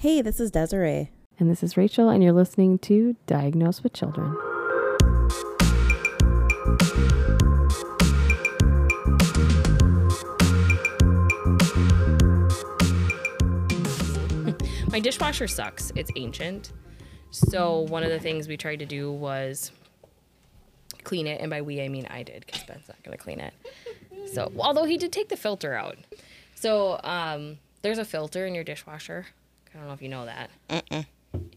Hey, this is Desiree. And this is Rachel, and you're listening to Diagnosed with Children. My dishwasher sucks. It's ancient. So one of the things we tried to do was clean it, and by we I mean I did because Ben's not gonna clean it. So although he did take the filter out, so um, there's a filter in your dishwasher. I don't know if you know that. Mm-mm.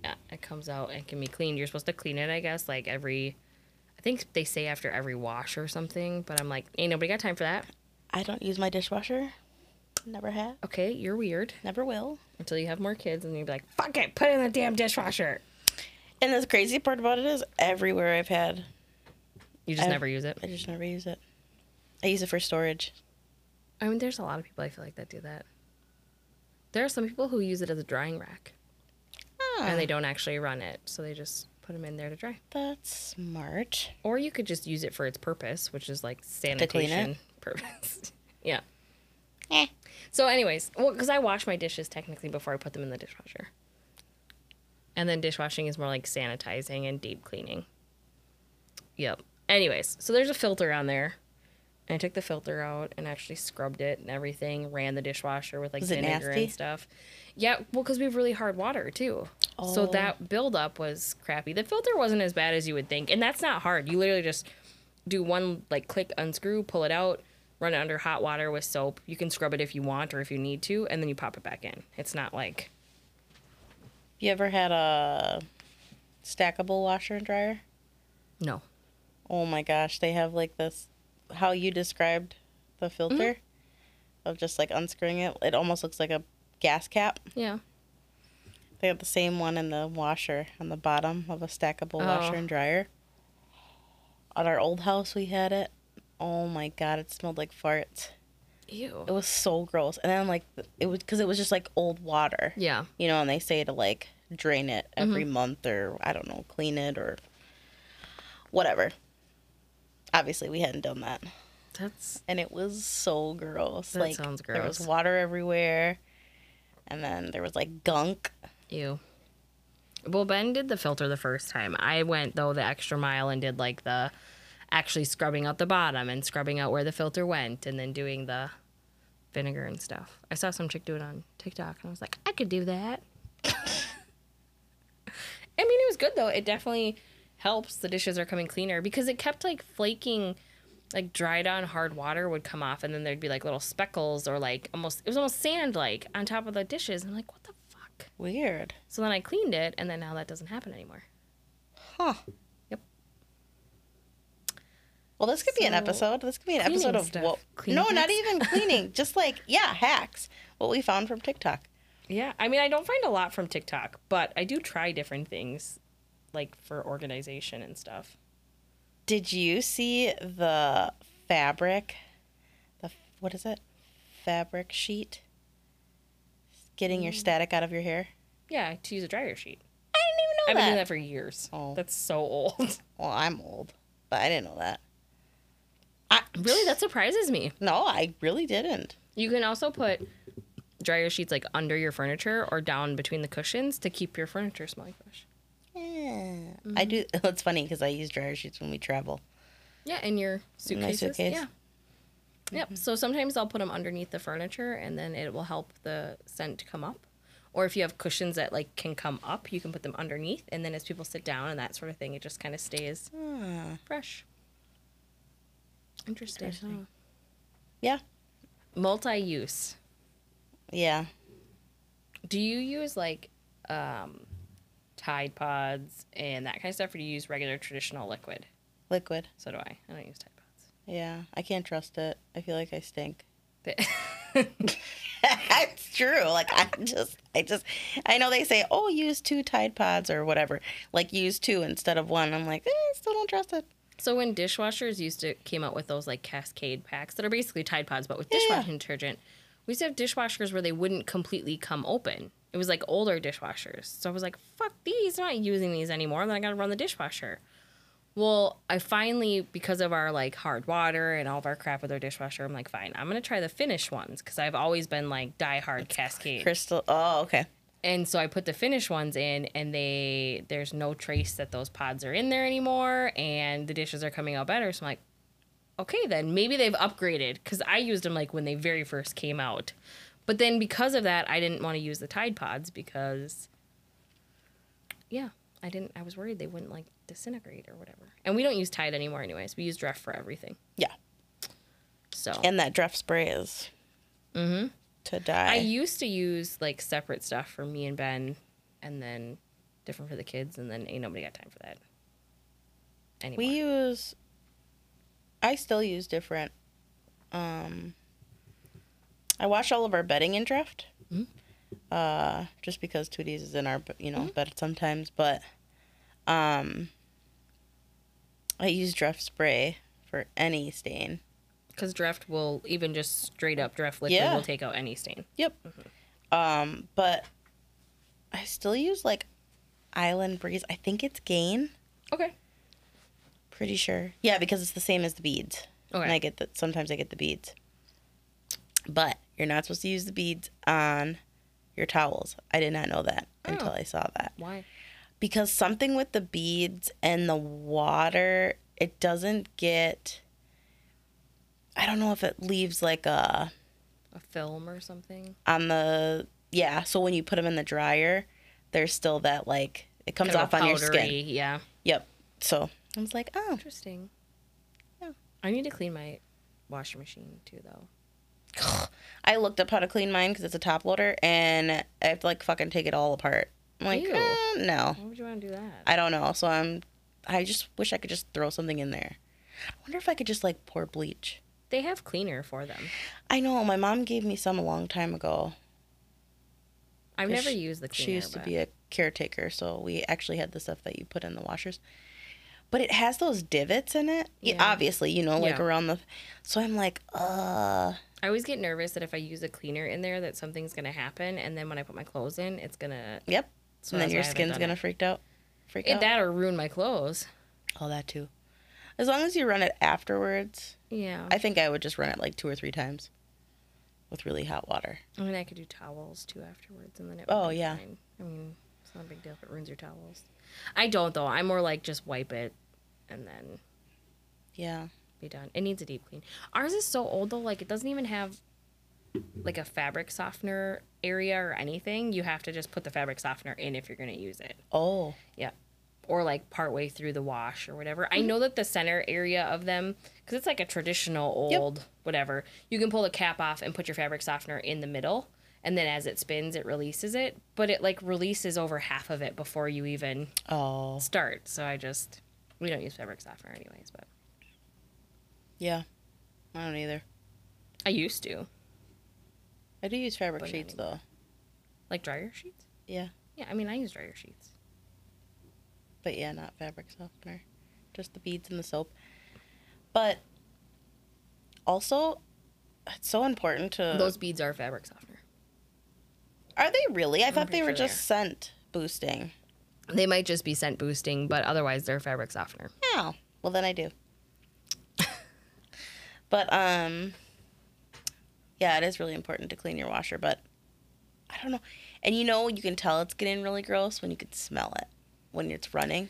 Yeah, it comes out and can be cleaned. You're supposed to clean it, I guess, like every. I think they say after every wash or something, but I'm like, ain't nobody got time for that. I don't use my dishwasher. Never have. Okay, you're weird Never will. until you have more kids, and you're like, fuck it, put it in the damn dishwasher. And the crazy part about it is, everywhere I've had, You just I've- never use it. I just never use it. I use it for storage. I mean, there's a lot of people I feel like that do that. There are some people who use it as a drying rack, and they don't actually run it, so they just put them in there to dry. That's smart. Or you could just use it for its purpose, which is like sanitation purpose. yeah. Eh. So, anyways, well, because I wash my dishes technically before I put them in the dishwasher, and then dishwashing is more like sanitizing and deep cleaning. Yep. Anyways, so there's a filter on there. And I took the filter out and actually scrubbed it and everything. Ran the dishwasher with like Was vinegar and stuff. Yeah, well, because we have really hard water too. So Oh. that buildup was crappy. The filter wasn't as bad as you would think, and that's not hard. You literally just do one like click, unscrew, pull it out, run it under hot water with soap. You can scrub it if you want or if you need to, and then you pop it back in. It's not like You ever had a stackable washer and dryer? no. Oh my gosh, they have like this how you described the mm-hmm. filter of just like unscrewing it. It almost looks like a gas cap. Yeah. They have the same one in the washer on the bottom of a stackable oh. washer Oh. and dryer. At our old house, we had it. Oh my god, it smelled like farts. Ew. It was so gross. And then like it was because it was just like old water, Yeah. you know. And they say to like drain it every mm-hmm. month or I don't know, clean it or whatever. Obviously, we hadn't done that, That's and it was so gross. That like sounds there was water everywhere, and then there was like gunk. ew. Well, Ben did the filter the first time. I went though the extra mile and did like the actually scrubbing out the bottom and scrubbing out where the filter went and then doing the vinegar and stuff. I saw some chick do it on TikTok and I was like, I could do that. I mean, it was good though. It definitely helps. The dishes are coming cleaner because it kept like flaking, like dried on hard water would come off and then there'd be like little speckles or like almost, it was almost sand like on top of the dishes. I'm like, what the fuck? Weird. So then I cleaned it and then now that doesn't happen anymore. Huh. Yep. Well, this could be an episode. This could be an episode of stuff. what? Cleaning no, not even cleaning. just like yeah, hacks. What we found from TikTok. Yeah, I mean, I don't find a lot from TikTok, but I do try different things, like for organization and stuff. Did you see the fabric? The what is it? Fabric sheet. Getting Mm. your static out of your hair. Yeah, to use a dryer sheet. I didn't even know I've know been doing that. that for years. Oh. That's so old. Well, I'm old, but I didn't know that. I, really, that surprises me. No, I really didn't. You can also put dryer sheets like under your furniture or down between the cushions to keep your furniture smelling fresh. Yeah. Mm-hmm. I do. It's funny because I use dryer sheets when we travel. Yeah, in your In my suitcases. suitcase. Yeah. Yep. So sometimes I'll put them underneath the furniture, and then it will help the scent to come up. Or if you have cushions that like can come up, you can put them underneath, and then as people sit down and that sort of thing, it just kind of stays Ah. fresh. Interesting. Interesting. Yeah. Multi-use. Yeah. Do you use like um, Tide Pods and that kind of stuff, or do you use regular traditional liquid? Liquid. So do I. I don't use Tide Pods. Yeah. I can't trust it. I feel like I stink. It's true. Like I just, I just, I know they say, oh, use two Tide Pods or whatever. Like use two instead of one. I'm like, eh, still don't trust it. So when dishwashers used to came out with those like cascade packs that are basically Tide Pods but with Yeah, yeah. dishwashing detergent, we used to have dishwashers where they wouldn't completely come open. It was like older dishwashers. So I was like, fuck these, I'm not using these anymore. Then I gotta run the dishwasher. Well, I finally, because of our like hard water and all of our crap with our dishwasher, I'm like, fine, I'm gonna try the Finish ones because I've always been like die hard Cascade. Crystal. Oh, okay. And so I put the finished ones in, and they there's no trace that those pods are in there anymore, and the dishes are coming out better. So I'm like, okay, then maybe they've upgraded because I used them like when they very first came out, but then because of that, I didn't want to use the Tide Pods because, yeah, I didn't. I was worried they wouldn't like disintegrate or whatever. And we don't use Tide anymore, anyways. We use Dreft for everything. Yeah. So And that Dreft spray is Mm Mhm. to die. I used to use like separate stuff for me and Ben, and then different for the kids, and then ain't nobody got time for that. Anymore. we use I still use different um I wash all of our bedding in Dreft. Mhm. Uh just because Tooties is in our you know Mm-hmm. bed sometimes, but um I use Dreft spray for any stain. Because Dreft will even just straight up Dreft liquid Yeah. will take out any stain. Yep. Um, but I still use like Island Breeze. I think it's Gain. Okay. Pretty sure. Yeah, because it's the same as the beads. Okay. And I get that sometimes I get the beads. But you're not supposed to use the beads on your towels. I did not know that oh. until Oh. I saw that. Why? Because something with the beads and the water, it doesn't get I don't know if it leaves like a A film or something? on the yeah so when you put them in the dryer there's still that like it comes Kind off of on your powdery, skin Yeah. yep so i was like oh Interesting. Yeah. I need to clean my washing machine too, though. i looked up how to clean mine because it's a top loader and i have to like fucking take it all apart i'm like Ew. eh, no Why would you want to do that? i don't know so i'm i just wish i could just throw something in there i wonder if i could just like pour bleach They have cleaner for them. i know my mom gave me some a long time ago I've never she- used the cleaner. she used to be a caretaker so we actually had the stuff that you put in the washers but it has those divots in it yeah. Obviously you know like Yeah. around the so i'm like uh I always get nervous that if I use a cleaner in there, that something's gonna happen, and then when I put my clothes in, it's gonna. yep So and then your why I haven't skin's gonna it. freak out freak It, out that or ruin my clothes. All that too as long as you run it afterwards Yeah. i think i would just run it like two or three times with really hot water I mean, I could do towels too afterwards, and then it. Oh, would be yeah. Fine. I mean, it's not a big deal if it ruins your towels. I don't though. I'm more like just wipe it, and then yeah be done. It needs a deep clean. Ours is so old though, like it doesn't even have like a fabric softener area or anything. You have to just put the fabric softener in if you're gonna use it. oh Yeah. Or like partway through the wash or whatever. Mm-hmm. I know that the center area of them, because it's like a traditional Yep. old whatever, you can pull the cap off and put your fabric softener in the middle. And then as it spins, it releases it. But it like releases over half of it before you even oh start. So I just, we don't use fabric softener anyways, but yeah i don't either I used to. i do use fabric But sheets though Like dryer sheets? yeah Yeah, I mean, I use dryer sheets. but yeah, not fabric softener, just the beads and the soap. But also, it's so important to. Those beads are fabric softener. Are they really? I thought they were sure just scent boosting. They might just be scent boosting, but otherwise they're fabric softener. Oh, well then I do. but um, yeah, it is really important to clean your washer. But I don't know, and you know you can tell it's getting really gross when you can smell it when it's running.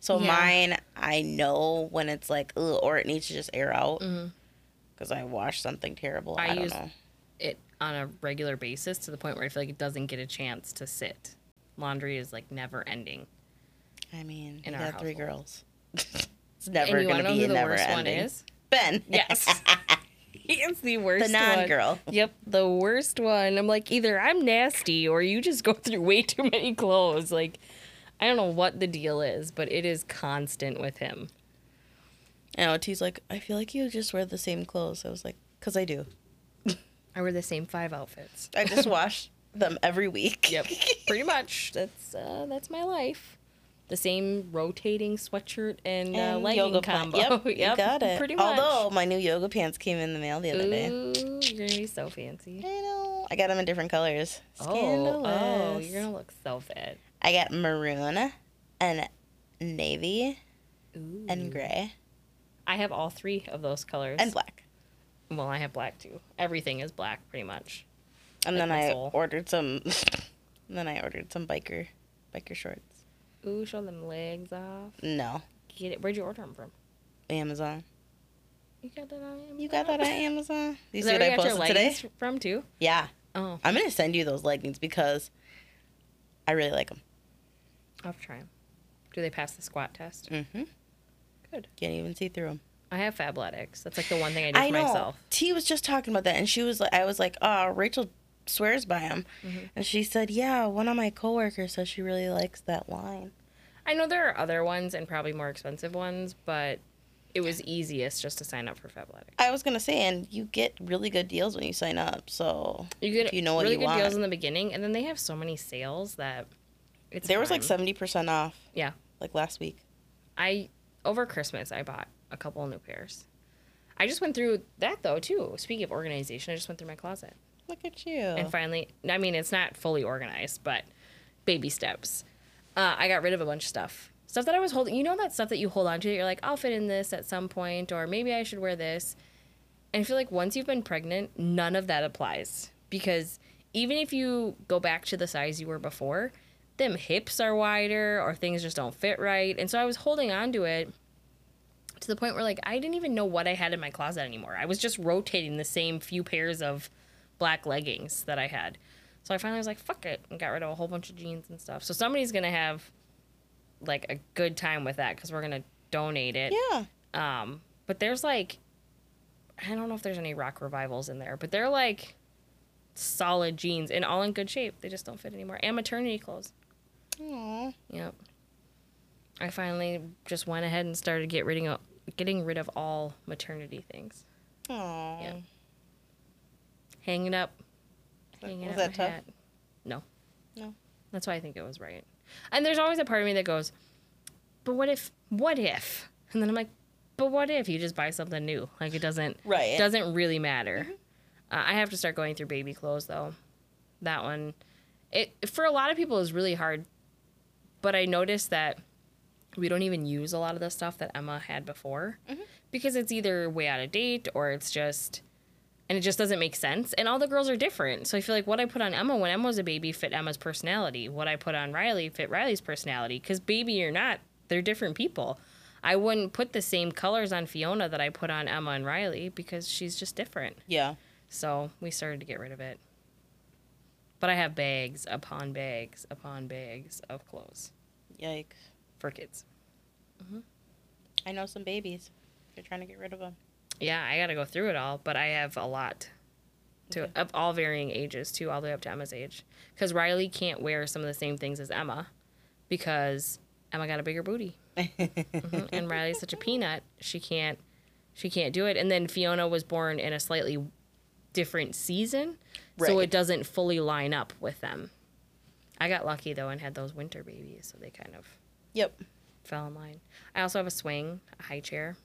So Yeah. mine, I know when it's like, ugh, or it needs to just air out because I washed something terrible. I, I don't use- know. It on a regular basis to the point where I feel like it doesn't get a chance to sit. Laundry is like never ending. I mean, in you our got three household. girls. it's never gonna know be the never worst ending. one is? Ben. Yes. It's the worst the one. non-girl. Yep, the worst one. I'm like, either I'm nasty or you just go through way too many clothes. Like, I don't know what the deal is, but it is constant with him. And T's like, I feel like you just wear the same clothes. I was like, because I do. I wear the same five outfits. I just wash them every week. Yep, pretty much. That's uh, that's my life. The same rotating sweatshirt and, uh, legging yoga pant. combo. Yep, you got it. Pretty much. Although my new yoga pants came in the mail the other day. Ooh, you're gonna be so fancy. I know. I got them in different colors. Oh, Scandalous. oh, you're gonna look so fit. I got maroon and navy Ooh. and gray I have all three of those colors. and black. Well, I have black too. Everything is black, pretty much. And Like then I soul. ordered some And then I ordered some biker biker shorts. Ooh, show them legs off. No, Get it. Where'd you order them from? Amazon. You got that on Amazon? You got that on Amazon? You see what I posted today? leggings from too? Yeah, Oh, I'm gonna send you those leggings because I really like them. I'll try them. Do they pass the squat test? Mm-hmm. Good. Can't even see through them. I have Fabletics. That's like the one thing I do for I know. myself. T was just talking about that, and she was like, I was like, oh, Rachel swears by them, Mm-hmm. and she said, yeah, one of my coworkers says she really likes that line. I know there are other ones and probably more expensive ones, but it was easiest just to sign up for Fabletics. I was gonna say, and you get really good deals when you sign up. So You get You know what really you good want. deals in the beginning, and then they have so many sales that it's there was like seventy percent off. Yeah. like last week. I over Christmas I bought a couple of new pairs. I just went through that though too. Speaking of organization, I just went through my closet Look at you. and finally, I mean, it's not fully organized, but baby steps. Uh, I got rid of a bunch of stuff. Stuff that I was holding. You know that stuff that you hold on to. That you're like, I'll fit in this at some point, or maybe I should wear this. And I feel like once you've been pregnant, none of that applies because even if you go back to the size you were before, them hips are wider or things just don't fit right. And so I was holding on to it to the point where like I didn't even know what I had in my closet anymore. I was just rotating the same few pairs of black leggings that I had. So I finally was like, fuck it, and got rid of a whole bunch of jeans and stuff. So somebody's gonna have like a good time with that because we're gonna donate it. yeah, Um, but there's like, I don't know if there's any Rock Revivals in there, but they're like solid jeans and all in good shape. They just don't fit anymore. And maternity clothes. Aw. Yep. I finally just went ahead and started get rid of getting rid of all maternity things. Aw. Yeah. Hanging up. Hanging was up that tough? hat. No. No. That's why I think it was right. And there's always a part of me that goes, but what if? What if? And then I'm like, but what if you just buy something new? Like it doesn't Right. Mm-hmm. doesn't really matter. Uh, I have to start going through baby clothes though. That one, it for a lot of people is really hard. But I noticed that we don't even use a lot of the stuff that Emma had before Mm-hmm. because it's either way out of date or it's just and it just doesn't make sense. And all the girls are different. So I feel like what I put on Emma when Emma was a baby fit Emma's personality. What I put on Riley fit Riley's personality. Because baby or not, they're different people. I wouldn't put the same colors on Fiona that I put on Emma and Riley because she's just different. Yeah. So we started to get rid of it. But I have bags upon bags upon bags of clothes Yikes. For kids. I know some babies. They're trying to get rid of them. Yeah, I got to go through it all, but I have a lot to Okay. of all varying ages too, all the way up to Emma's age. Because Riley can't wear some of the same things as Emma, because Emma got a bigger booty, Mhm. and Riley's such a peanut. She can't, she can't do it. And then Fiona was born in a slightly different season, so it doesn't fully line up with them. I got lucky though and had those winter babies, so they kind of Yep. fell in line. I also have a swing, a high chair,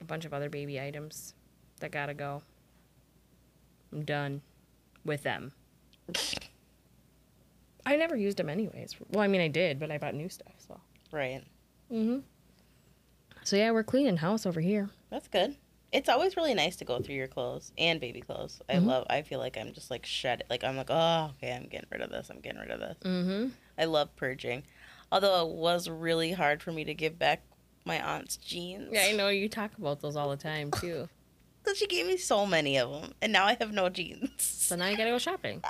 a bunch of other baby items that gotta go. I'm done with them. I never used them anyways. Well, I mean, I did, but I bought new stuff. So. Right. Mm-hmm. So yeah, we're cleaning house over here. That's good. It's always really nice to go through your clothes and baby clothes. I Mhm. love. I feel like I'm just like shed. Like I'm like, oh, okay, I'm getting rid of this. I'm getting rid of this. Mm-hmm. I love purging. Although it was really hard for me to give back my aunt's jeans. Yeah, I know you talk about those all the time too. Because she gave me so many of them, and now I have no jeans. So now you gotta go shopping.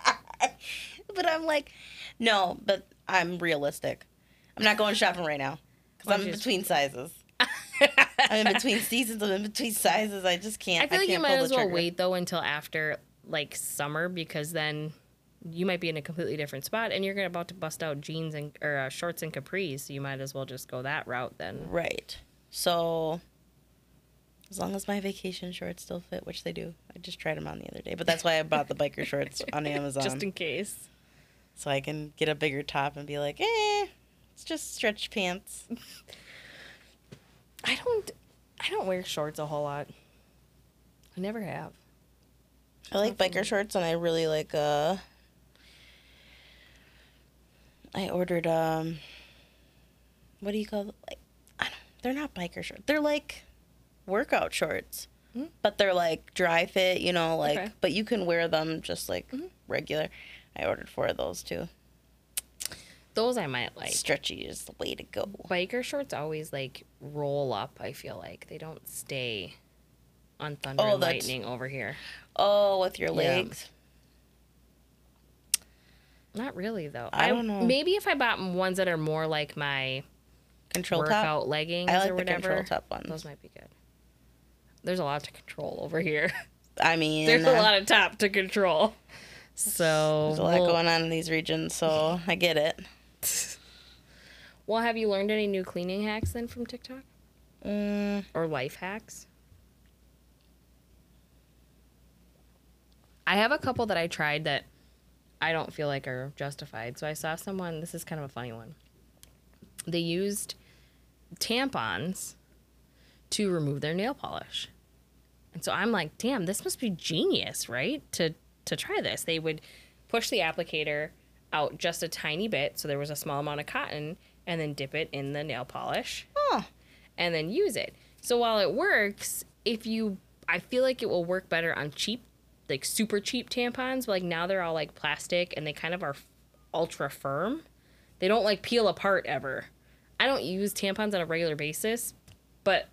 but I'm like, no. But I'm realistic. I'm not going shopping right now because I'm in between sizes. I'm in between seasons. I'm in between sizes. I just can't. I feel like you can't might pull the as well trigger. wait though until after like summer because then you might be in a completely different spot and you're gonna about to bust out jeans and or uh, shorts and capris. So you might as well just go that route then. Right. So, as long as my vacation shorts still fit, which they do, I just tried them on the other day. But that's why I bought the biker shorts on Amazon, Just in case. so I can get a bigger top and be like, eh, it's just stretch pants. I don't. I don't wear shorts a whole lot. I never have. I like biker shorts, and I really like. uh I ordered um. What do you call it? Like, I don't. They're not biker shorts. They're like workout shorts, Mhm. but they're like dry fit. You know, like, Okay. but you can wear them just like Mhm. regular. I ordered four of those too. Those I might like. Stretchy is the way to go. Biker shorts always like roll up. I feel like they don't stay on thunder Oh, and lightning over here. Oh, with your Yeah. Not really though. I don't know. Maybe if I bought ones that are more like my Control workout top. leggings I like or the whatever, control top ones. those might be good. There's a lot to control over here. I mean, There's uh, a lot of top to control. So There's a lot we'll- going on in these regions, so I get it. Well, have you learned any new cleaning hacks then from TikTok Mm, or life hacks? I have a couple that I tried that I don't feel like are justified. So I saw someone, this is kind of a funny one. They used tampons to remove their nail polish. And so I'm like, damn, this must be genius, right? To to try this. They would push the applicator out just a tiny bit, so there was a small amount of cotton, and then dip it in the nail polish oh, and then use it. So while it works, if you I feel like it will work better on cheap like super cheap tampons, but like now they're all like plastic and they kind of are f- ultra firm. They don't like peel apart ever. I don't use tampons on a regular basis, but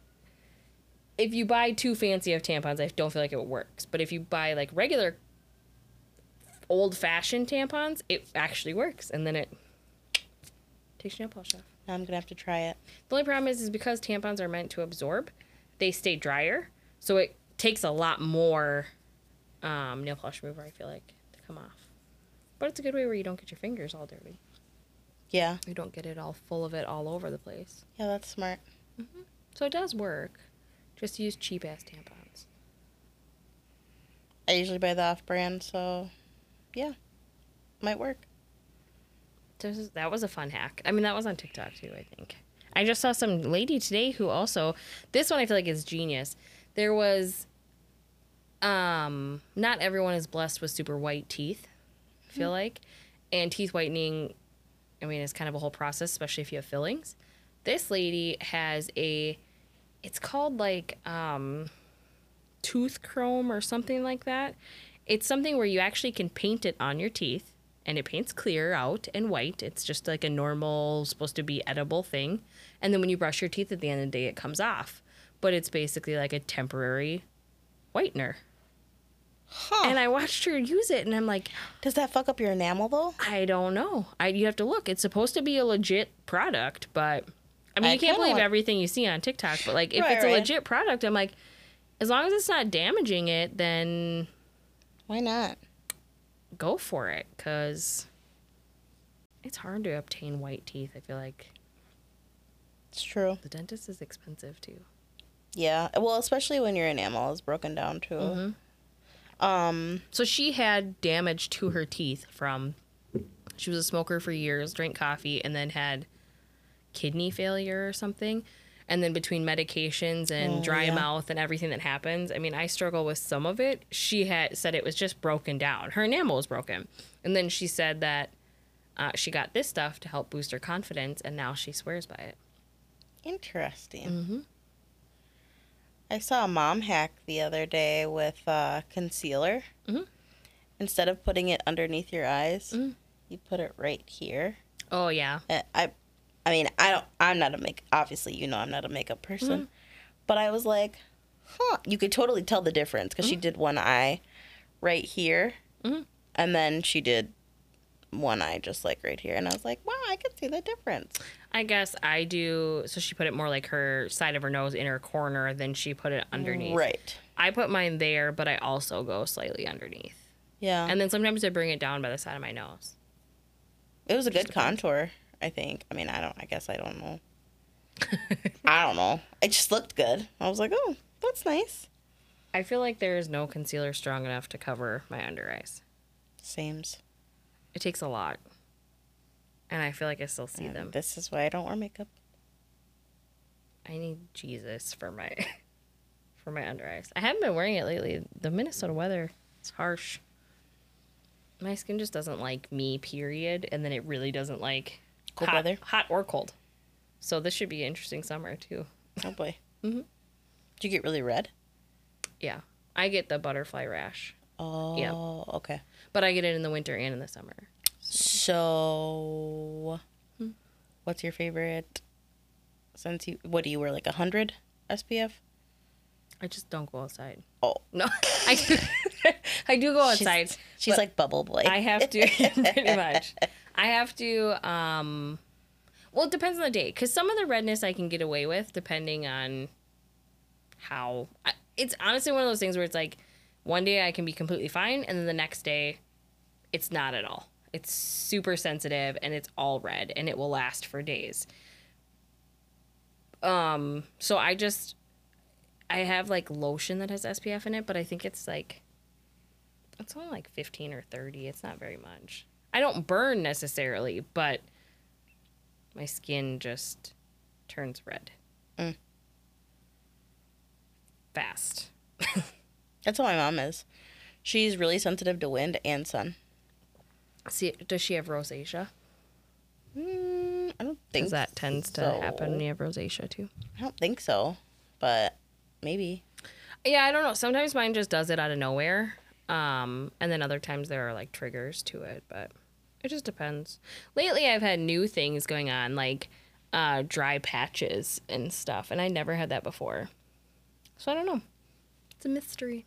if you buy too fancy of tampons, I don't feel like it works. But if you buy like regular old fashioned tampons, it actually works and then it takes your nail polish off. now I'm gonna have to try it. The only problem is, is because tampons are meant to absorb, they stay drier, so it takes a lot more um, nail polish remover. I feel like to come off, but it's a good way where you don't get your fingers all dirty. Yeah, You don't get it all full of it all over the place. yeah, that's smart. So it does work. Just use cheap ass tampons. I usually buy the off-brand, so yeah, might work. This is, that was a fun hack. I mean, that was on TikTok too. I think. I just saw some lady today who also this one I feel like is genius. There was um not everyone is blessed with super white teeth. I feel like, and teeth whitening. I mean, it's kind of a whole process, especially if you have fillings. This lady has a. It's called like um, tooth chrome or something like that. It's something where you actually can paint it on your teeth and it paints clear out and white. It's just like a normal, supposed to be edible thing. And then when you brush your teeth at the end of the day, it comes off. But it's basically like a temporary whitener. Huh? And I watched her use it and I'm like, Does that fuck up your enamel though? I don't know. I you have to look. It's supposed to be a legit product, but I mean, I you can't believe want- everything you see on TikTok. But like, if Right, it's a legit product, I'm like, as long as it's not damaging it, then Why not? go for it. Cause it's hard to obtain white teeth. I feel like It's true. the dentist is expensive too. Yeah, well, especially when your enamel is broken down too. Mm-hmm. Um, So she had damage to her teeth from she was a smoker for years, drank coffee, and then had kidney failure or something. And then between medications and Oh, dry yeah. mouth and everything that happens, I mean, I struggle with some of it. She had said it was just broken down. Her enamel was broken. And then she said that uh, she got this stuff to help boost her confidence, and now she swears by it. interesting. Mm-hmm. I saw a mom hack the other day with uh, concealer. Mhm. Instead of putting it underneath your eyes, Mhm. you put it right here. Oh, yeah. And I, I mean, I don't. I'm not a make. Obviously, you know, I'm not a makeup person. Mm-hmm. But I was like, huh. You could totally tell the difference because she did one eye right here, Mhm. and then she did one eye just like right here, and I was like, wow, I can see the difference. I guess I do. So she put it more like her side of her nose in her corner, then she put it underneath. Right. I put mine there, but I also go slightly underneath. Yeah. And then sometimes I bring it down by the side of my nose. It was a good Just depends. contour, I think. I mean, I don't. I guess I don't know. I don't know. It just looked good. I was like, oh, that's nice. I feel like there is no concealer strong enough to cover my under eyes. Sames. It takes a lot. And I feel like I still see And them. This is why I don't wear makeup. I need Jesus for my for my under eyes. I haven't been wearing it lately. The Minnesota weather is harsh. My skin just doesn't like me, period. And then it really doesn't like Cold hot, weather? hot or cold. So this should be an interesting summer too. Oh boy. mm-hmm. Do you get really red? Yeah, I get the butterfly rash. Oh. Yeah. Okay. But I get it in the winter and in the summer. So, what's your favorite? Since you, what do you wear? Like a hundred SPF? I just don't go outside. Oh, No, I do, I do go outside. she's, she's like bubble boy. I have to pretty much. I have to. um Well, it depends on the day because some of the redness I can get away with depending on how. I, it's honestly one of those things where it's like one day I can be completely fine, and then the next day, it's not at all. It's super sensitive and it's all red, and it will last for days. Um. So I just. I have like lotion that has SPF in it, but I think it's like it's only like 15 or 30. It's not very much. I don't burn necessarily, but my skin just turns red. Mm. Fast. That's how my mom is. She's really sensitive to wind and sun. See, does she have rosacea? Mm, I don't think that tends to so. happen when you have rosacea too. I don't think so, but maybe. Yeah, I don't know. Sometimes mine just does it out of nowhere. Um, and then other times there are like triggers to it, but it just depends. Lately I've had new things going on, like uh, dry patches and stuff, and I never had that before. So I don't know. It's a mystery.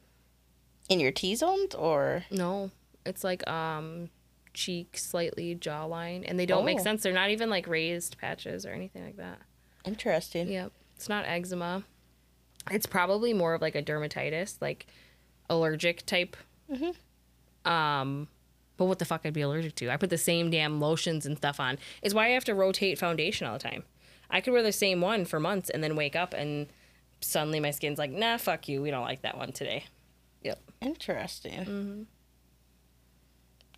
In your T zones or No, it's like um cheek, slightly jawline, and they don't make Oh. sense. They're not even like raised patches or anything like that. interesting. Yep. It's not eczema. It's probably more of like a dermatitis, like allergic type. Um, but what the fuck I'd be allergic to? I put the same damn lotions and stuff on. Is why I have to rotate foundation all the time. I could wear the same one for months and then wake up and suddenly my skin's like, nah, fuck you. We don't like that one today. Yep. Interesting. Mm-hmm.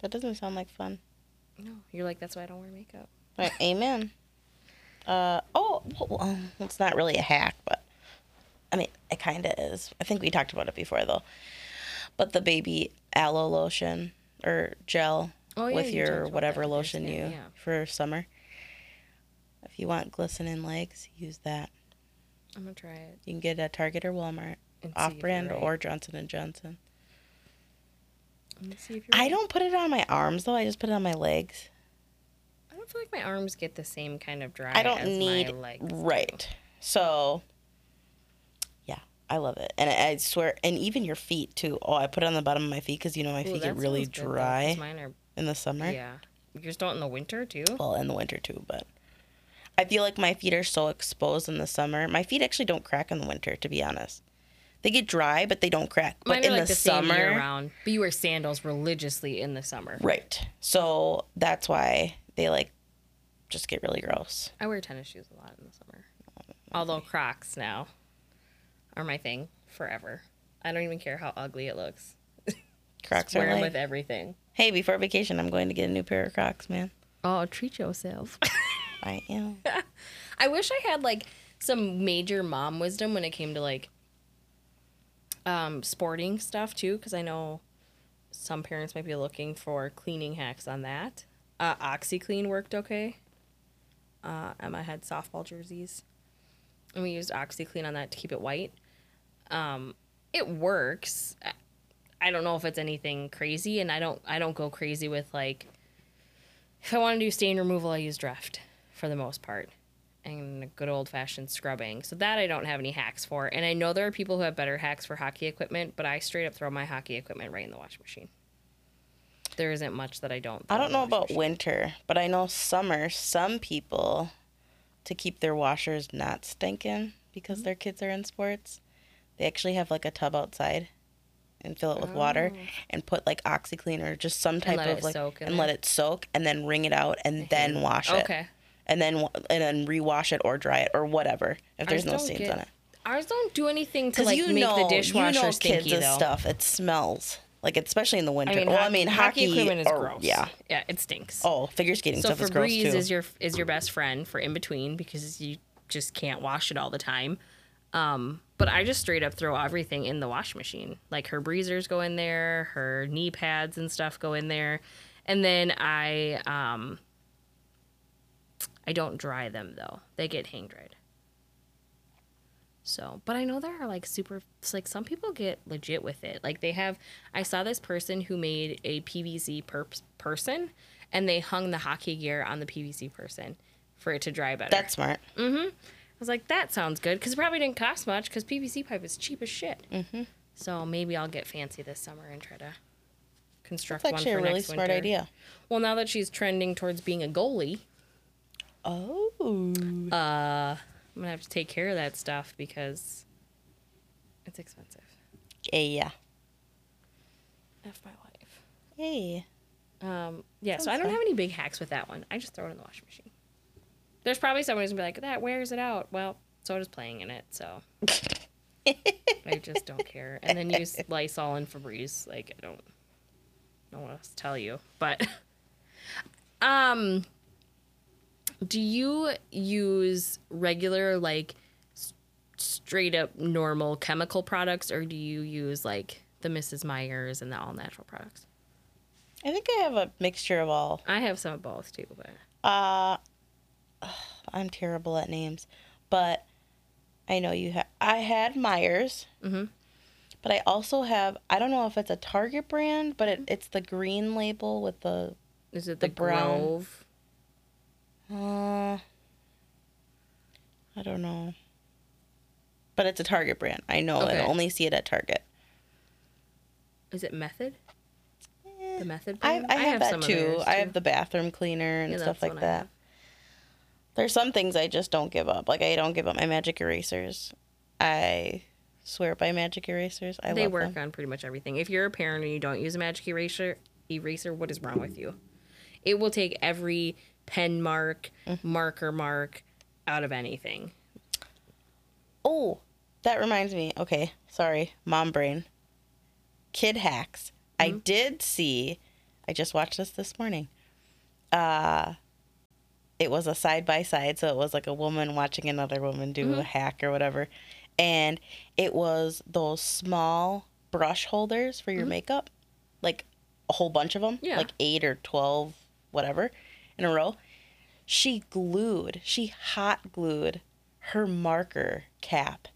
That doesn't sound like fun. No, you're like, that's why I don't wear makeup. Right, amen. Uh oh, well, um, it's not really a hack, but I mean, it kind of is. I think we talked about it before though. But the baby aloe lotion or gel Oh, yeah, with you your whatever that with your lotion you yeah. for summer. If you want glistening legs, use that. I'm gonna try it. You can get it at Target or Walmart, And see if you're off-brand right. or Johnson and Johnson. Let me see if you're I don't put it on my arms though. I just put it on my legs. I don't feel like my arms get the same kind of dry. I don't as need my legs. do. right. So, yeah, I love it, and I, I swear, and even your feet too. Oh, I put it on the bottom of my feet because you know my Ooh, feet get really dry mine are. in the summer. Yeah, yours don't in the winter too. Well, in the winter too, but I feel like my feet are so exposed in the summer. My feet actually don't crack in the winter, to be honest. They get dry, but they don't crack. But Mine in like the, the, same summer, year round. But you wear sandals religiously in the summer. right? So that's why they like just get really gross. I wear tennis shoes a lot in the summer. Although Crocs now are my thing forever. I don't even care how ugly it looks. Crocs wear are them like, with everything. hey, before vacation, I'm going to get a new pair of Crocs, man. Oh, treat yourself. I am. I wish I had like some major mom wisdom when it came to like um sporting stuff too because I know some parents might be looking for cleaning hacks on that. Uh OxiClean worked okay. Uh Emma had softball jerseys. And we used OxiClean on that to keep it white. Um it works. I- don't know if it's anything crazy and I don't I don't go crazy with like if I want to do stain removal I use Dreft for the most part and a good old fashioned scrubbing. So that I don't have any hacks for. And I know there are people who have better hacks for hockey equipment, but I straight up throw my hockey equipment right in the washing machine. There isn't much that I don't. I don't know about machine. winter, but I know summer, some people, to keep their washers not stinking because Mm-hmm. their kids are in sports, they actually have like a tub outside and fill it with water and put like OxiClean or just some type of like and let it soak and then wring it out and then wash it. Okay. And then and then rewash it or dry it or whatever if there's Ours no stains get- on it. Ours don't do anything to like you make know, the dishwasher you know stinky kids' though. stuff. It smells like especially in the winter. I mean, well, hockey, I mean, hockey, hockey, equipment is or- gross. Yeah. Yeah, it stinks. Oh, figure skating so stuff is gross too. is your is your best friend for in between because you just can't wash it all the time. Um, but I just straight up throw everything in the wash machine. Like her breezers go in there, her knee pads and stuff go in there, and then I um, I don't dry them though. They get hang dried. So, but I know there are like super, like some people get legit with it. Like they have, I saw this person who made a PVC perp- person and they hung the hockey gear on the PVC person for it to dry better. That's smart. Mhm. I was like, that sounds good because it probably didn't cost much because PVC pipe is cheap as shit. Mm-hmm. So maybe I'll get fancy this summer and try to construct That's one actually for a really next smart winter. idea. Well, now that she's trending towards being a goalie, Oh. uh, I'm gonna have to take care of that stuff because it's expensive. yeah. F my life. Hey. Um, yeah, so I don't fun. have any big hacks with that one. I just throw it in the washing machine. There's probably someone who's gonna be like, "That wears it out." Well, so does playing in it. So I just don't care. And then use Lysol and Febreze. Like I don't know what else to tell you. But um, do you use regular like s- straight up normal chemical products, or do you use like the Mrs. Meyer's and the all natural products? I think I have a mixture of all. I have some of both too, but Uh, I'm terrible at names, but I know you have. I had Meyer's, Mhm. but I also have. I don't know if it's a Target brand, but it, it's the green label with the. is it The the, brown. Grove? Uh, I don't know. But it's a Target brand. I know. Okay. I only see it at Target. Is it Method? Eh, The Method I, brand? I have that some of too. I have the bathroom cleaner and Yeah, stuff like that. There's some things I just don't give up. Like I don't give up my magic erasers. I swear by magic erasers. I they work them. on pretty much everything. If you're a parent and you don't use a magic eraser, eraser, what is wrong with you? It will take every pen mark, Mm-hmm. marker mark out of anything. Oh, that reminds me. Okay, sorry, mom brain. Kid hacks. I Mm-hmm. did see. I just watched this this morning. Uh it was a side by side, so it was like a woman watching another woman do Mm-hmm. a hack or whatever. And it was those small brush holders for your makeup, like a whole bunch of them, Mm-hmm. Yeah. like eight or 12, whatever, in a row. She glued, she hot glued her marker cap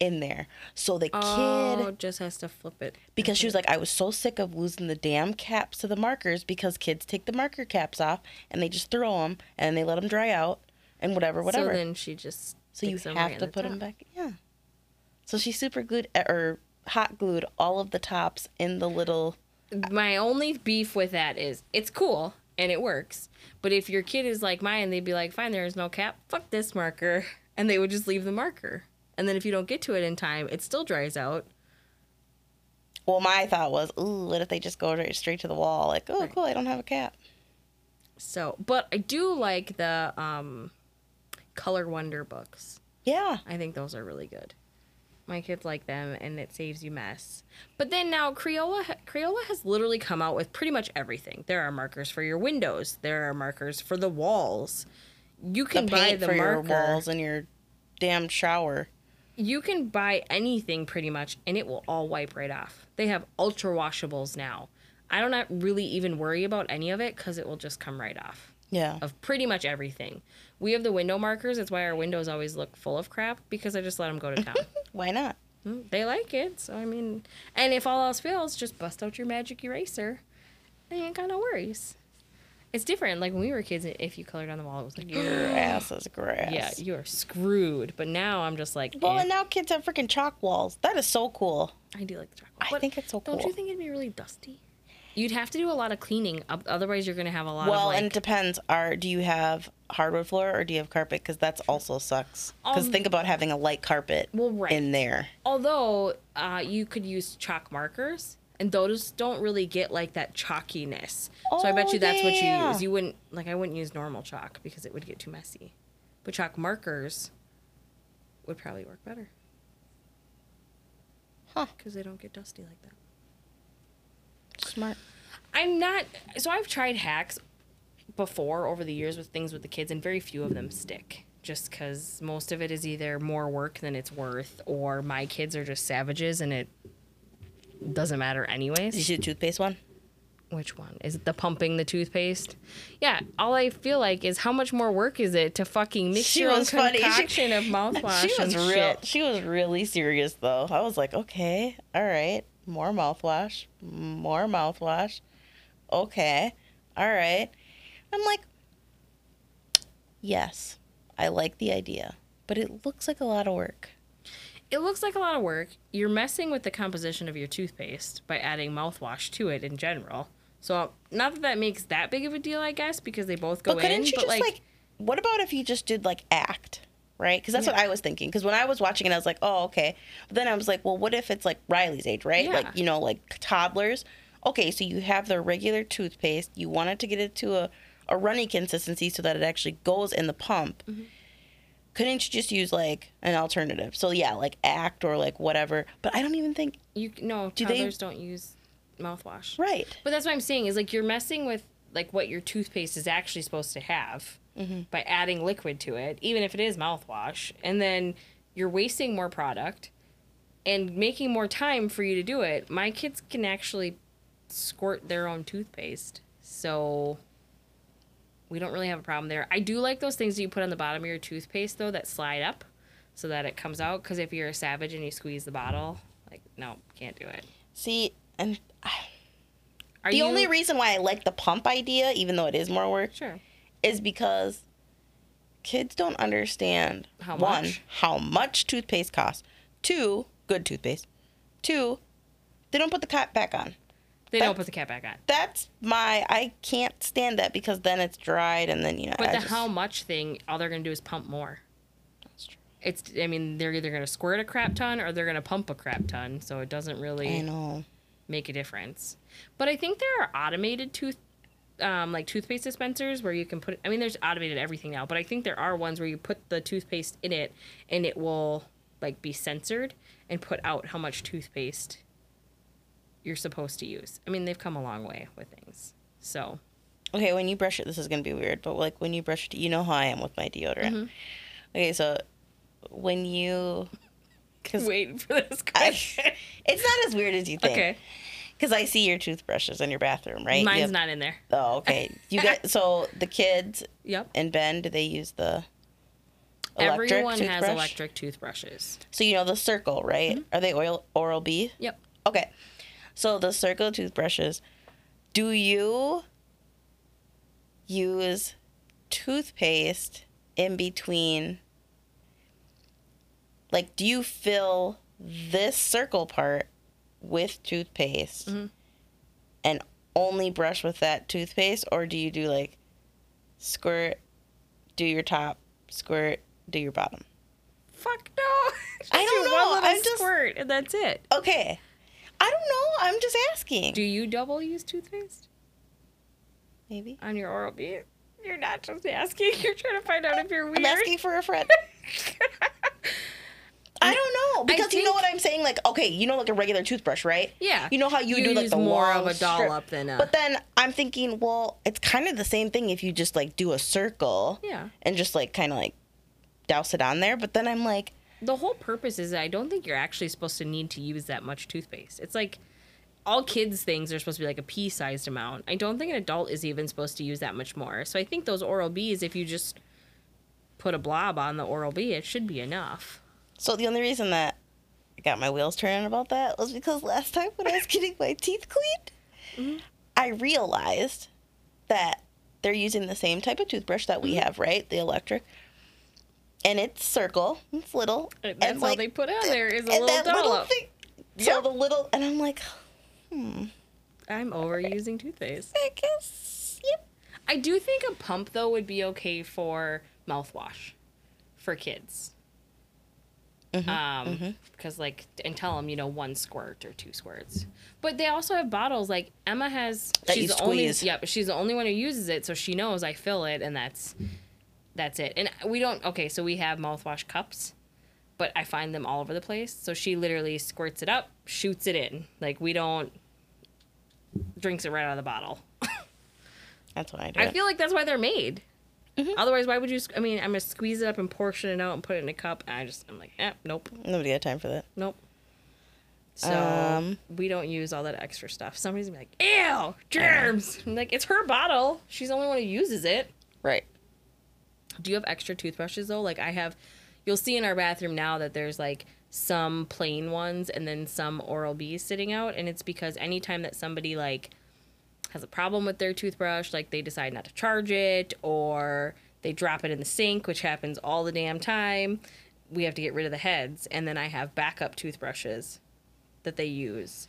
in there. So the Oh, kid, just has to flip it. because she was like, I was so sick of losing the damn caps to the markers because kids take the marker caps off and they just throw them and they let them dry out and whatever, whatever. So then she just. So you have right to the put them back. Yeah. So she super glued eh, or hot glued all of the tops in the little. My only beef with that is it's cool and it works. But if your kid is like mine, they'd be like, fine, there is no cap. Fuck this marker. And they would just leave the marker. And then if you don't get to it in time, it still dries out. Well, my thought was, ooh, what if they just go right straight to the wall? Like, oh, Right. cool, I don't have a cap. So, but I do like the um, Color Wonder books. Yeah. I think those are really good. My kids like them, and it saves you mess. But then now Crayola, Crayola has literally come out with pretty much everything. There are markers for your windows. There are markers for the walls. You The can buy paint the for marker. your walls and your damn shower. You can buy anything pretty much, and it will all wipe right off. They have ultra washables now. I don't not really even worry about any of it because it will just come right off. Yeah. of pretty much everything. We have the window markers. That's why our windows always look full of crap because I just let them go to town. Why not? Mm, they like it, so I mean, and if all else fails, just bust out your magic eraser. And you ain't got no worries. It's different. Like when we were kids, if you colored on the wall, it was like, Your ass is grass. yeah, you're screwed. But now I'm just like, Well, eh. and now kids have freaking chalk walls. That is so cool. I do like the chocolate. I But think it's so cool. Don't you think it'd be really dusty? You'd have to do a lot of cleaning, otherwise you're gonna have a lot Well, of like. and it depends. Are do you have hardwood floor or do you have carpet? Because that's also sucks. Because Um, think about having a light carpet well, right. in there. although uh, you could use chalk markers and those don't really get like that chalkiness Oh, so i bet Oh, you that's what you use you wouldn't like i wouldn't use normal chalk because it would get too messy but chalk markers would probably work better Huh. because they don't get dusty like that Smart. i'm not so i've tried hacks before over the years with things with the kids and very few of them stick just because most of it is either more work than it's worth or my kids are just savages and it doesn't matter anyways Did you see the toothpaste one? which one is it the pumping the toothpaste yeah all i feel like is how much more work is it to fucking mix She your own was funny. She- concoction of mouthwash She was and real. shit She was really serious though. I was like, okay, all right, more mouthwash, more mouthwash. Okay, all right. I'm like, yes, I like the idea, but it looks like a lot of work. it looks like a lot of work you're messing with the composition of your toothpaste by adding mouthwash to it in general so not that that makes that big of a deal i guess because they both go But couldn't in you but just like, what about if you just did like act, right? Because that's what I was thinking. Because when I was watching it, I was like, oh, okay. But then I was like, well, what if it's like Riley's age, right? Yeah. Like you know, like toddlers. Okay, so you have the regular toothpaste. You wanted to get it to a a runny consistency so that it actually goes in the pump. Mm-hmm. Couldn't you just use like an alternative? So yeah, like act or like whatever. But I don't even think you no Do they- toddlers don't use mouthwash right. But that's what I'm saying is like you're messing with like what your toothpaste is actually supposed to have mm-hmm. by adding liquid to it, even if it is mouthwash, and then you're wasting more product and making more time for you to do it. My kids can actually squirt their own toothpaste, so we don't really have a problem there. I do like those things that you put on the bottom of your toothpaste though that slide up so that it comes out. Because if you're a savage and you squeeze the bottle, like no, can't do it. See, and ah, Are the you only reason why I like the pump idea, even though it is more work, sure? is because kids don't understand How one much? how much toothpaste costs. Two, good toothpaste. Two, they don't put the cap back on. They That- don't put the cap back on. That's my I can't stand that because then it's dried and then you know. But I the just- how much thing, all they're gonna do is pump more. That's true. It's, I mean, they're either gonna squirt a crap ton or they're gonna pump a crap ton, so it doesn't really. I know. Make a difference. But I think there are automated tooth, um, like toothpaste dispensers where you can put. I mean, there's automated everything now, but I think there are ones where you put the toothpaste in it and it will like be censored and put out how much toothpaste you're supposed to use. I mean, they've come a long way with things. So Okay, when you brush it, this is gonna be weird, but like when you brush it, you know how I am with my deodorant. Mm-hmm. Okay, so when you, waiting for this I, it's not as weird as you think. okay, Because I see your toothbrushes in your bathroom, right? Mine's have- not in there. Oh, okay. You got so the kids Yep. and Ben, do they use the electric Everyone has electric toothbrushes. So you know the circle, right? Mm-hmm. Are they oil Oral B? Yep. Okay. So the circle toothbrushes, do you use toothpaste in between like do you fill this circle part with toothpaste Mhm. and only brush with that toothpaste or do you do like squirt do your top squirt do your bottom Fuck no. Just i don't do know i'm just- squirt, and that's it. okay i don't know i'm just asking Do you double use toothpaste maybe on your oral B? You're not just asking. You're trying to find out if you're weird. i'm asking for a friend I don't know because you know what I'm saying. Like, okay, you know, like a regular toothbrush, right? Yeah. You know how you, You do like the more of a strip. dollop than a- But then I'm thinking, well, it's kind of the same thing if you just like do a circle yeah. and just like kind of like douse it on there. But then I'm like, The whole purpose is that I don't think you're actually supposed to need to use that much toothpaste. It's like all kids' things are supposed to be like a pea sized amount. I don't think an adult is even supposed to use that much more. So I think those Oral Bs, if you just put a blob on the Oral B, it should be enough. So the only reason that I got my wheels turning about that was because last time when I was getting my teeth cleaned, Mm-hmm. I realized that they're using the same type of toothbrush that Mm-hmm. we have, right? The electric. And it's circle, it's little. And that's and all like, they put on there is a and little that little thing. So Yep. the little, and I'm like, hmm, I'm overusing toothpaste. I guess, yep. I do think a pump though would be okay for mouthwash for kids. Mm-hmm, um, because like and tell them you know one squirt or two squirts, but they also have bottles. Like Emma has, That she's the only yeah, but she's the only one who uses it, so she knows I fill it and that's that's it. And we don't okay, so we have mouthwash cups, but I find them all over the place. So she literally squirts it up, shoots it in. Like we don't drinks it right out of the bottle. That's what I do. I feel like that's why they're made. Mm-hmm. Otherwise, why would you? I mean, I'm gonna squeeze it up and portion it out and put it in a cup. And I just, I'm like, eh, nope, Nobody had time for that. nope. So Um, we don't use all that extra stuff. Somebody's gonna be like, "Ew, germs!" I'm like, it's her bottle. She's the only one who uses it. Right. Do you have extra toothbrushes though? Like I have, you'll see in our bathroom now that there's like some plain ones and then some Oral B sitting out, and it's because anytime that somebody like has a problem with their toothbrush, like they decide not to charge it or they drop it in the sink, which happens all the damn time, we have to get rid of the heads, and then I have backup toothbrushes that they use,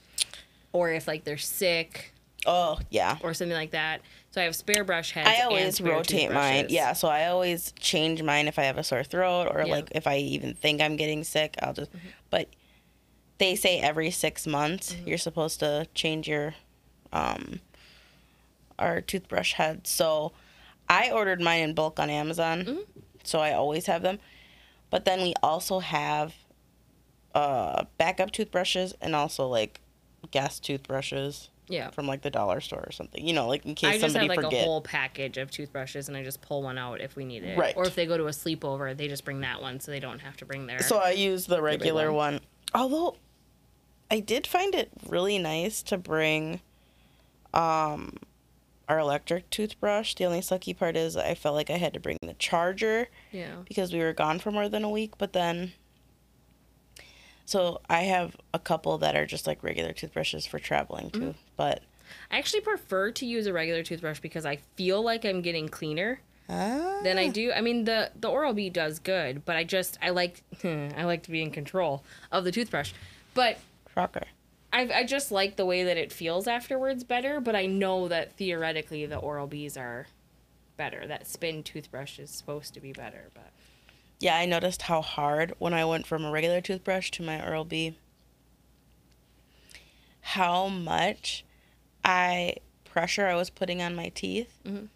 or if like they're sick Oh yeah. or something like that. So I have spare brush heads. I and always rotate mine. Yeah, so I always change mine if I have a sore throat or Yeah. like if I even think I'm getting sick, I'll just but they say every 6 months you're supposed to change your um our toothbrush head. So I ordered mine in bulk on Amazon. So I always have them. But then we also have uh backup toothbrushes and also like gas toothbrushes Yeah. from like the dollar store or something. You know, like in case I just somebody have like forget. a whole package of toothbrushes and I just pull one out if we need it. Right. Or if they go to a sleepover, they just bring that one so they don't have to bring their. So I use the regular one. one. Although I did find it really nice to bring um our electric toothbrush. The only sucky part is I felt like I had to bring the charger yeah. because we were gone for more than a week, but then so I have a couple that are just like regular toothbrushes for traveling too. But I actually prefer to use a regular toothbrush because I feel like I'm getting cleaner uh, than I do. I mean, the the Oral B does good, but I just I like I like to be in control of the toothbrush. But shocker. I I just like the way that it feels afterwards better. But I know that theoretically the Oral B's are better. That spin toothbrush is supposed to be better, but Yeah, I noticed how hard when I went from a regular toothbrush to my Oral B. How much I pressure I was putting on my teeth Mhm.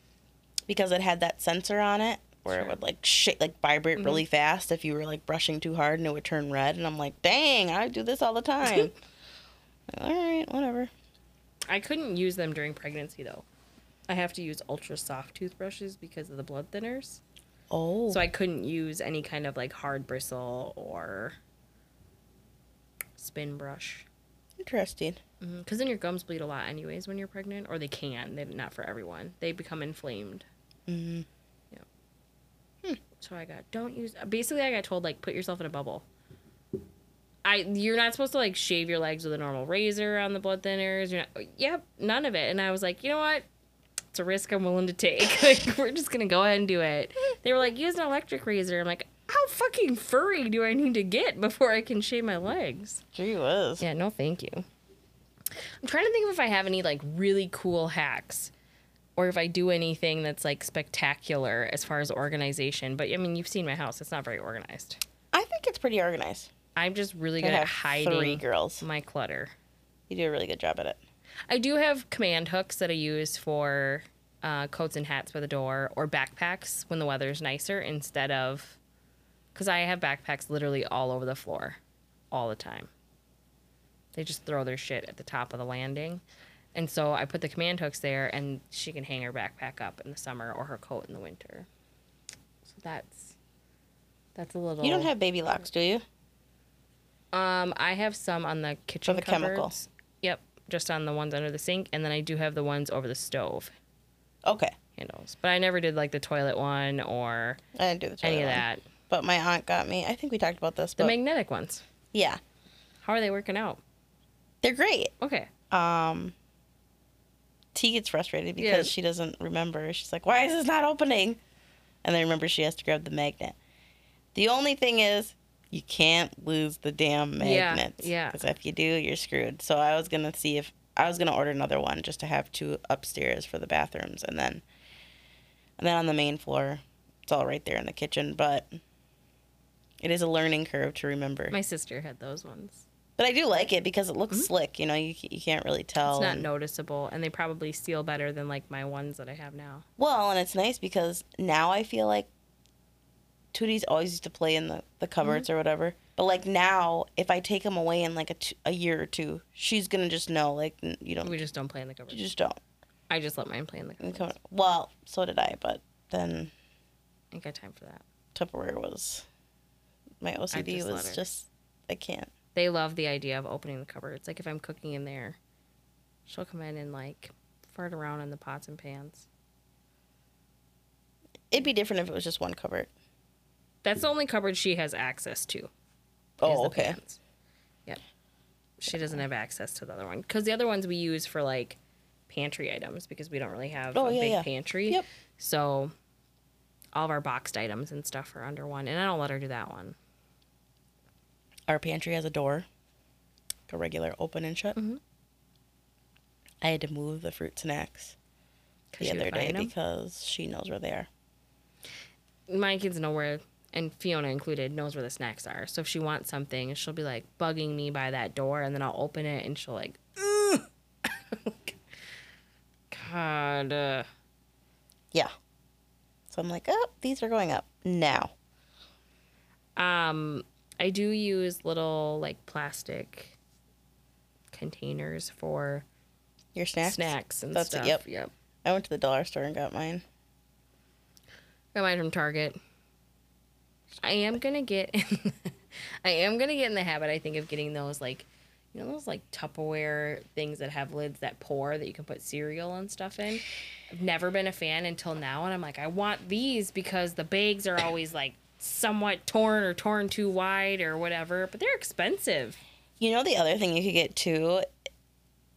because it had that sensor on it where Sure. it would like shake, like vibrate really fast if you were like brushing too hard and it would turn red. And I'm like, dang, I do this all the time. All right, whatever. I couldn't use them during pregnancy though. I have to use ultra soft toothbrushes because of the blood thinners. Oh, So I couldn't use any kind of like hard bristle or spin brush. interesting. Because then your gums bleed a lot, anyways, when you're pregnant, or they can. They not for everyone. They become inflamed. hmm So I got don't use. Basically, I got told like put yourself in a bubble. I you're not supposed to like shave your legs with a normal razor on the blood thinners. You're not. Yep, none of it. And I was like, you know what? It's a risk I'm willing to take. like we're just gonna go ahead and do it. They were like, use an electric razor. I'm like, how fucking furry do I need to get before I can shave my legs? Gee whiz. Yeah, no, thank you. I'm trying to think of if I have any like really cool hacks or if I do anything that's like spectacular as far as organization. But I mean, you've seen my house, it's not very organized. I think it's pretty organized. I'm just really good at have three hiding girls. my clutter. You do a really good job at it. I do have command hooks that I use for uh, coats and hats by the door or backpacks when the weather's nicer instead of because I have backpacks literally all over the floor all the time. They just throw their shit at the top of the landing. And so I put the command hooks there and she can hang her backpack up in the summer or her coat in the winter. So that's that's a little You don't have baby locks, do you? Um, I have some on the kitchen the chemical. cupboards. Yep, just on the ones under the sink, and then I do have the ones over the stove Okay. handles. But I never did like the toilet one or I didn't do the toilet any of one. that. But my aunt got me. I think we talked about this. The But magnetic ones. yeah, How are they working out? they're great. Okay. Um, T gets frustrated because Yeah. she doesn't remember. She's like, "Why is this not opening?" And then remember she has to grab the magnet. The only thing is, you can't lose the damn magnets. yeah. Because if you do, you're screwed. So I was gonna see if I was gonna order another one just to have two upstairs for the bathrooms, and then, and then on the main floor, it's all right there in the kitchen. But it is a learning curve to remember. My sister had those ones. But I do like it because it looks slick. You know, you, you can't really tell. Mm-hmm. It's not and- noticeable, and they probably seal better than like my ones that I have now. Well, and it's nice because now I feel like Tootie's always used to play in the, the cupboards Mm-hmm. or whatever. But like now, if I take him away in like a, t- a year or two, she's gonna just know like you don't, We just don't play in the cupboard. you just don't. I just let mine play in the And cupboard. come- Well, so did I, but then I ain't got time for that. Tupperware was my OCD just was just I can't. They love the idea of opening the cupboards. Like if I'm cooking in there, she'll come in and like fart around in the pots and pans. It'd be different if it was just one cupboard. That's the only cupboard she has access to. Oh, okay. pans. Yep. She doesn't have access to the other one because the other ones we use for like pantry items because we don't really have Oh, a yeah, big yeah. pantry. Yep. So all of our boxed items and stuff are under one, and I don't let her do that one. Our pantry has a door, like a regular open and shut. Mhm. I had to move the fruit snacks the other day because she knows where they are. my kids know where and Fiona included knows where the snacks are. So if she wants something, she'll be like bugging me by that door and then I'll open it and she'll like. God uh, Yeah. So I'm like, oh, these are going up now. um I do use little like plastic containers for Your snacks? snacks and That's it, stuff. yep. Yep. I went to the dollar store and got mine. Got mine from Target. I am gonna get I am gonna get in the habit, I think, of getting those like you know those like Tupperware things that have lids that pour that you can put cereal and stuff in. I've never been a fan until now and I'm like, I want these because the bags are always like somewhat torn or torn too wide or whatever, but they're expensive. You know the other thing you could get too,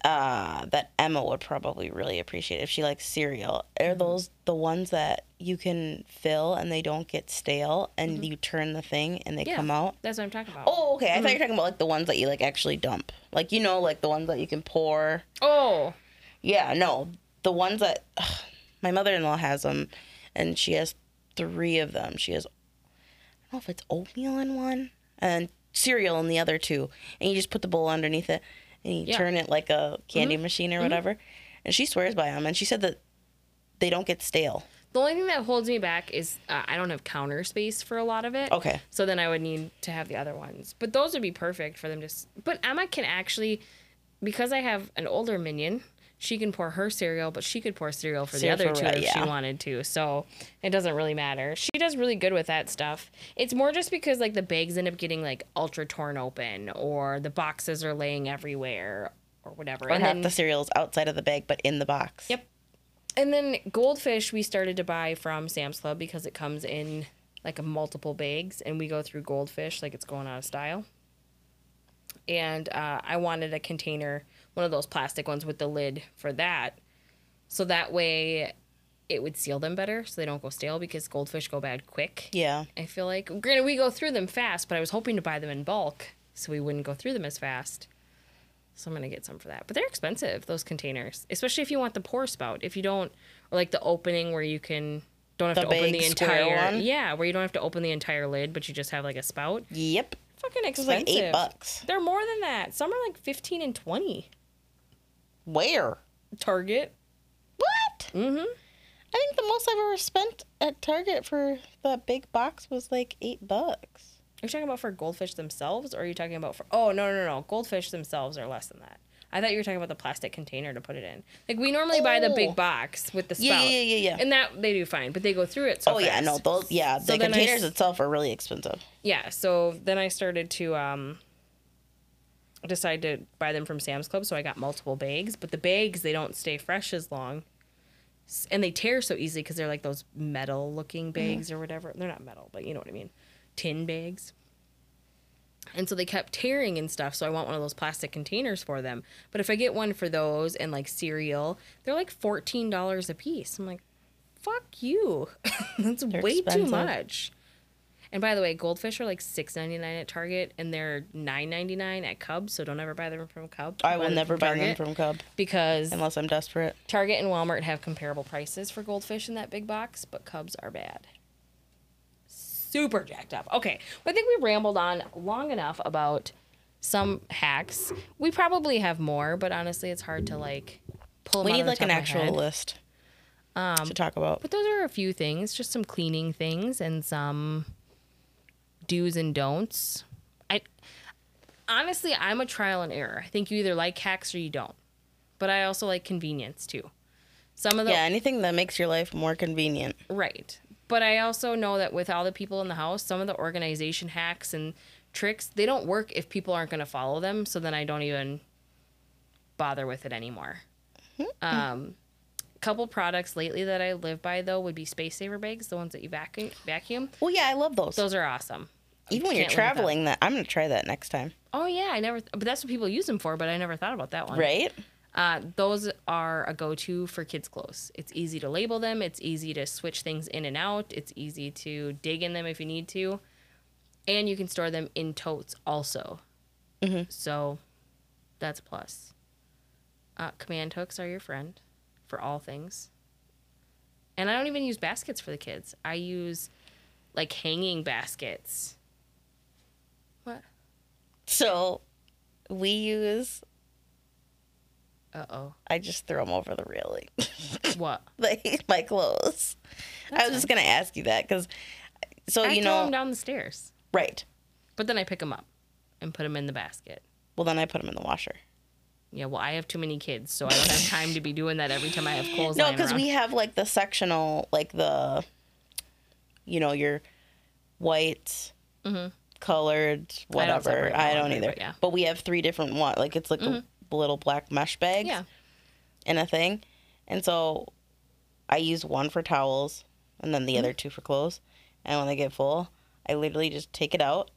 uh, that Emma would probably really appreciate if she likes cereal. Are Mm-hmm. those the ones that you can fill and they don't get stale, and Mm-hmm. you turn the thing and they Yeah. come out? That's what I'm talking about. Oh, okay. I Mm-hmm. thought you were talking about like the ones that you like actually dump, like you know, like the ones that you can pour. Oh, Yeah, no, the ones that my mother-in-law has them, and she has three of them. She has, I don't know if it's oatmeal in one and cereal in the other two, and you just put the bowl underneath it, and you Yeah. Mm-hmm. turn it like a candy machine or whatever. And she swears by them, and she said that they don't get stale. The only thing that holds me back is uh, I don't have counter space for a lot of it. Okay. So then I would need to have the other ones. But those would be perfect for them to. s- But Emma can actually, because I have an older minion, she can pour her cereal, but she could pour cereal for the other for two Ray, if she wanted to. So it doesn't really matter. She does really good with that stuff. It's more just because like the bags end up getting like ultra torn open, or the boxes are laying everywhere, or whatever. Or and half then, the cereal's outside of the bag, but in the box. Yep. And then goldfish we started to buy from Sam's Club because it comes in like a multiple bags and we go through goldfish like it's going out of style. And uh, I wanted a container, one of those plastic ones with the lid for that. So that way it would seal them better so they don't go stale because goldfish go bad quick. Yeah. I feel like granted we go through them fast, but I was hoping to buy them in bulk so we wouldn't go through them as fast. So I'm gonna get some for that. But they're expensive, those containers. Especially if you want the pour spout. If you don't or like the opening where you can don't have The to open the entire one? Yeah, where you don't have to open the entire lid, but you just have like a spout. Yep. Fucking It was expensive. like eight bucks. They're more than that. Some are like fifteen and twenty. Where? Target. What? Mm-hmm. I think the most I've ever spent at Target for that big box was like eight bucks. Are you talking about for goldfish themselves, or are you talking about for? Oh no no no! Goldfish themselves are less than that. I thought you were talking about the plastic container to put it in. Like we normally buy the Oh. big box with the spout. Yeah, yeah, yeah, yeah. And that they do fine, but they go through it so oh yeah, no, those yeah, So the then I containers itself are really expensive. Yeah, so then I started to um decide to buy them from Sam's Club, so I got multiple bags, but the bags they don't stay fresh as long. S- And they tear so easily because they're like those metal looking mm-hmm. bags or whatever. They're not metal, but you know what I mean. Tin bags. And so they kept tearing and stuff, so I want one of those plastic containers for them. But if I get one for those and like cereal, they're like $14 a piece. I'm like, fuck you. That's They're way too expensive. much. And by the way, goldfish are like six ninety nine at Target, and they're nine ninety nine at Cub. So don't ever buy them from Cub. I will never buy them from Cub because unless I'm desperate. Target and Walmart have comparable prices for goldfish in that big box, but Cubs are bad. Super jacked up. Okay, well, I think we rambled on long enough about some hacks. We probably have more, but honestly, it's hard to like pull. Them We need like an actual head. list Um, to talk about. But those are a few things, just some cleaning things and some do's and don'ts. I honestly, I'm a trial and error. I think you either like hacks or you don't. But I also like convenience too. Some of the Yeah, anything that makes your life more convenient. right. But I also know that with all the people in the house, some of the organization hacks and tricks. They don't work if people aren't going to follow them. So then I don't even bother with it anymore. Um, couple products lately that I live by though would be space saver bags, the ones that you vacuum. Vacuum. Well, yeah, I love those. Those are awesome. Even when you're can't live without traveling, that I'm gonna try that next time. Oh yeah, I never. But that's what people use them for. But I never thought about that one. Right? Uh, those are a go-to for kids' clothes. It's easy to label them. It's easy to switch things in and out. It's easy to dig in them if you need to, and you can store them in totes also. So, that's a plus. Uh, command hooks are your friend for all things. And I don't even use baskets for the kids. I use like hanging baskets. So we use. Uh oh. I just throw them over the railing, What? like my clothes. I was just gonna ask you that because, so I you throw know, them down the stairs, right? but then I pick them up and put them in the basket. Well, then I put them in the washer. Yeah, well, I have too many kids, so I don't have time to be doing that every time I have clothes. No, because we have like the sectional, like the, you know, your white, colored, Mm-hmm. I don't whatever. I, don't either. but yeah. But we have three different one. Like it's like a little black mesh bag. yeah, in a thing. And so I use one for towels and then the Mm-hmm. other two for clothes. And when they get full, I literally just take it out,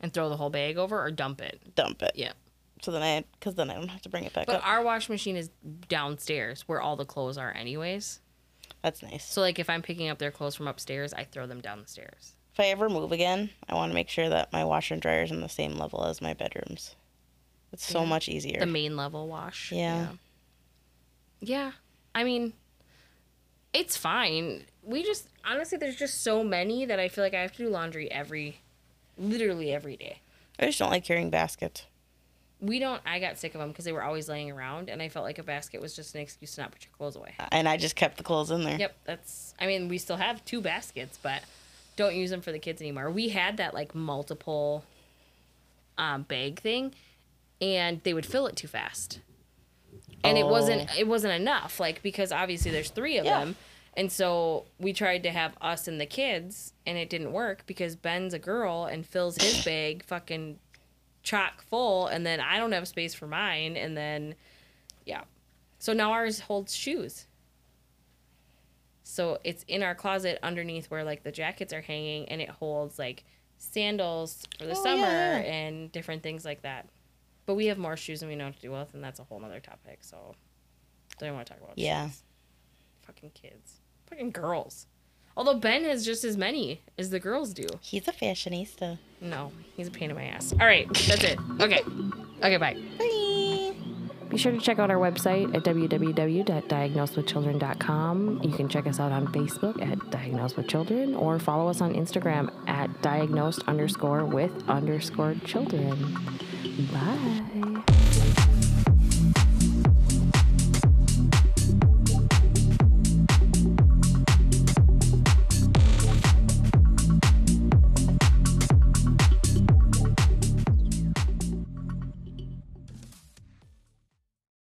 and throw the whole bag over or dump it. dump it. Yeah, So then I, because then I don't have to bring it back but up. our wash machine is downstairs where all the clothes are, anyways. That's nice. So like if I'm picking up their clothes from upstairs, I throw them down the stairs. If I ever move again, I want to make sure that my washer and dryer is on the same level as my bedrooms. It's so Yeah. much easier. The main level wash. Yeah. yeah. Yeah. I mean, it's fine. We just honestly, there's just so many that I feel like I have to do laundry every, literally every day. I just don't like carrying baskets. We don't. I got sick of them because they were always laying around, and I felt like a basket was just an excuse to not put your clothes away. And I just kept the clothes in there. Yep, that's. I mean, we still have two baskets, but don't use them for the kids anymore. We had that like multiple um, bag thing, and they would fill it too fast, and it wasn't. It wasn't enough. Like because obviously there's three of Yeah. them, and so we tried to have us and the kids, and it didn't work because Ben's a girl and fills his bag fucking chock full, and then I don't have space for mine, and then yeah. So now ours holds shoes. So it's in our closet underneath where like the jackets are hanging and it holds like sandals for the Oh, summer yeah. and different things like that. But we have more shoes than we know what to do with and that's a whole nother topic. So don't even want to talk about Yeah. shoes. Fucking kids. Fucking girls. Although Ben has just as many as the girls do. He's a fashionista. No, he's a pain in my ass. All right, that's it. Okay. Okay, bye. Bye. Be sure to check out our website at www.diagnosedwithchildren.com. You can check us out on Facebook at Diagnosed with Children or follow us on Instagram at diagnosed underscore with underscore children. Bye.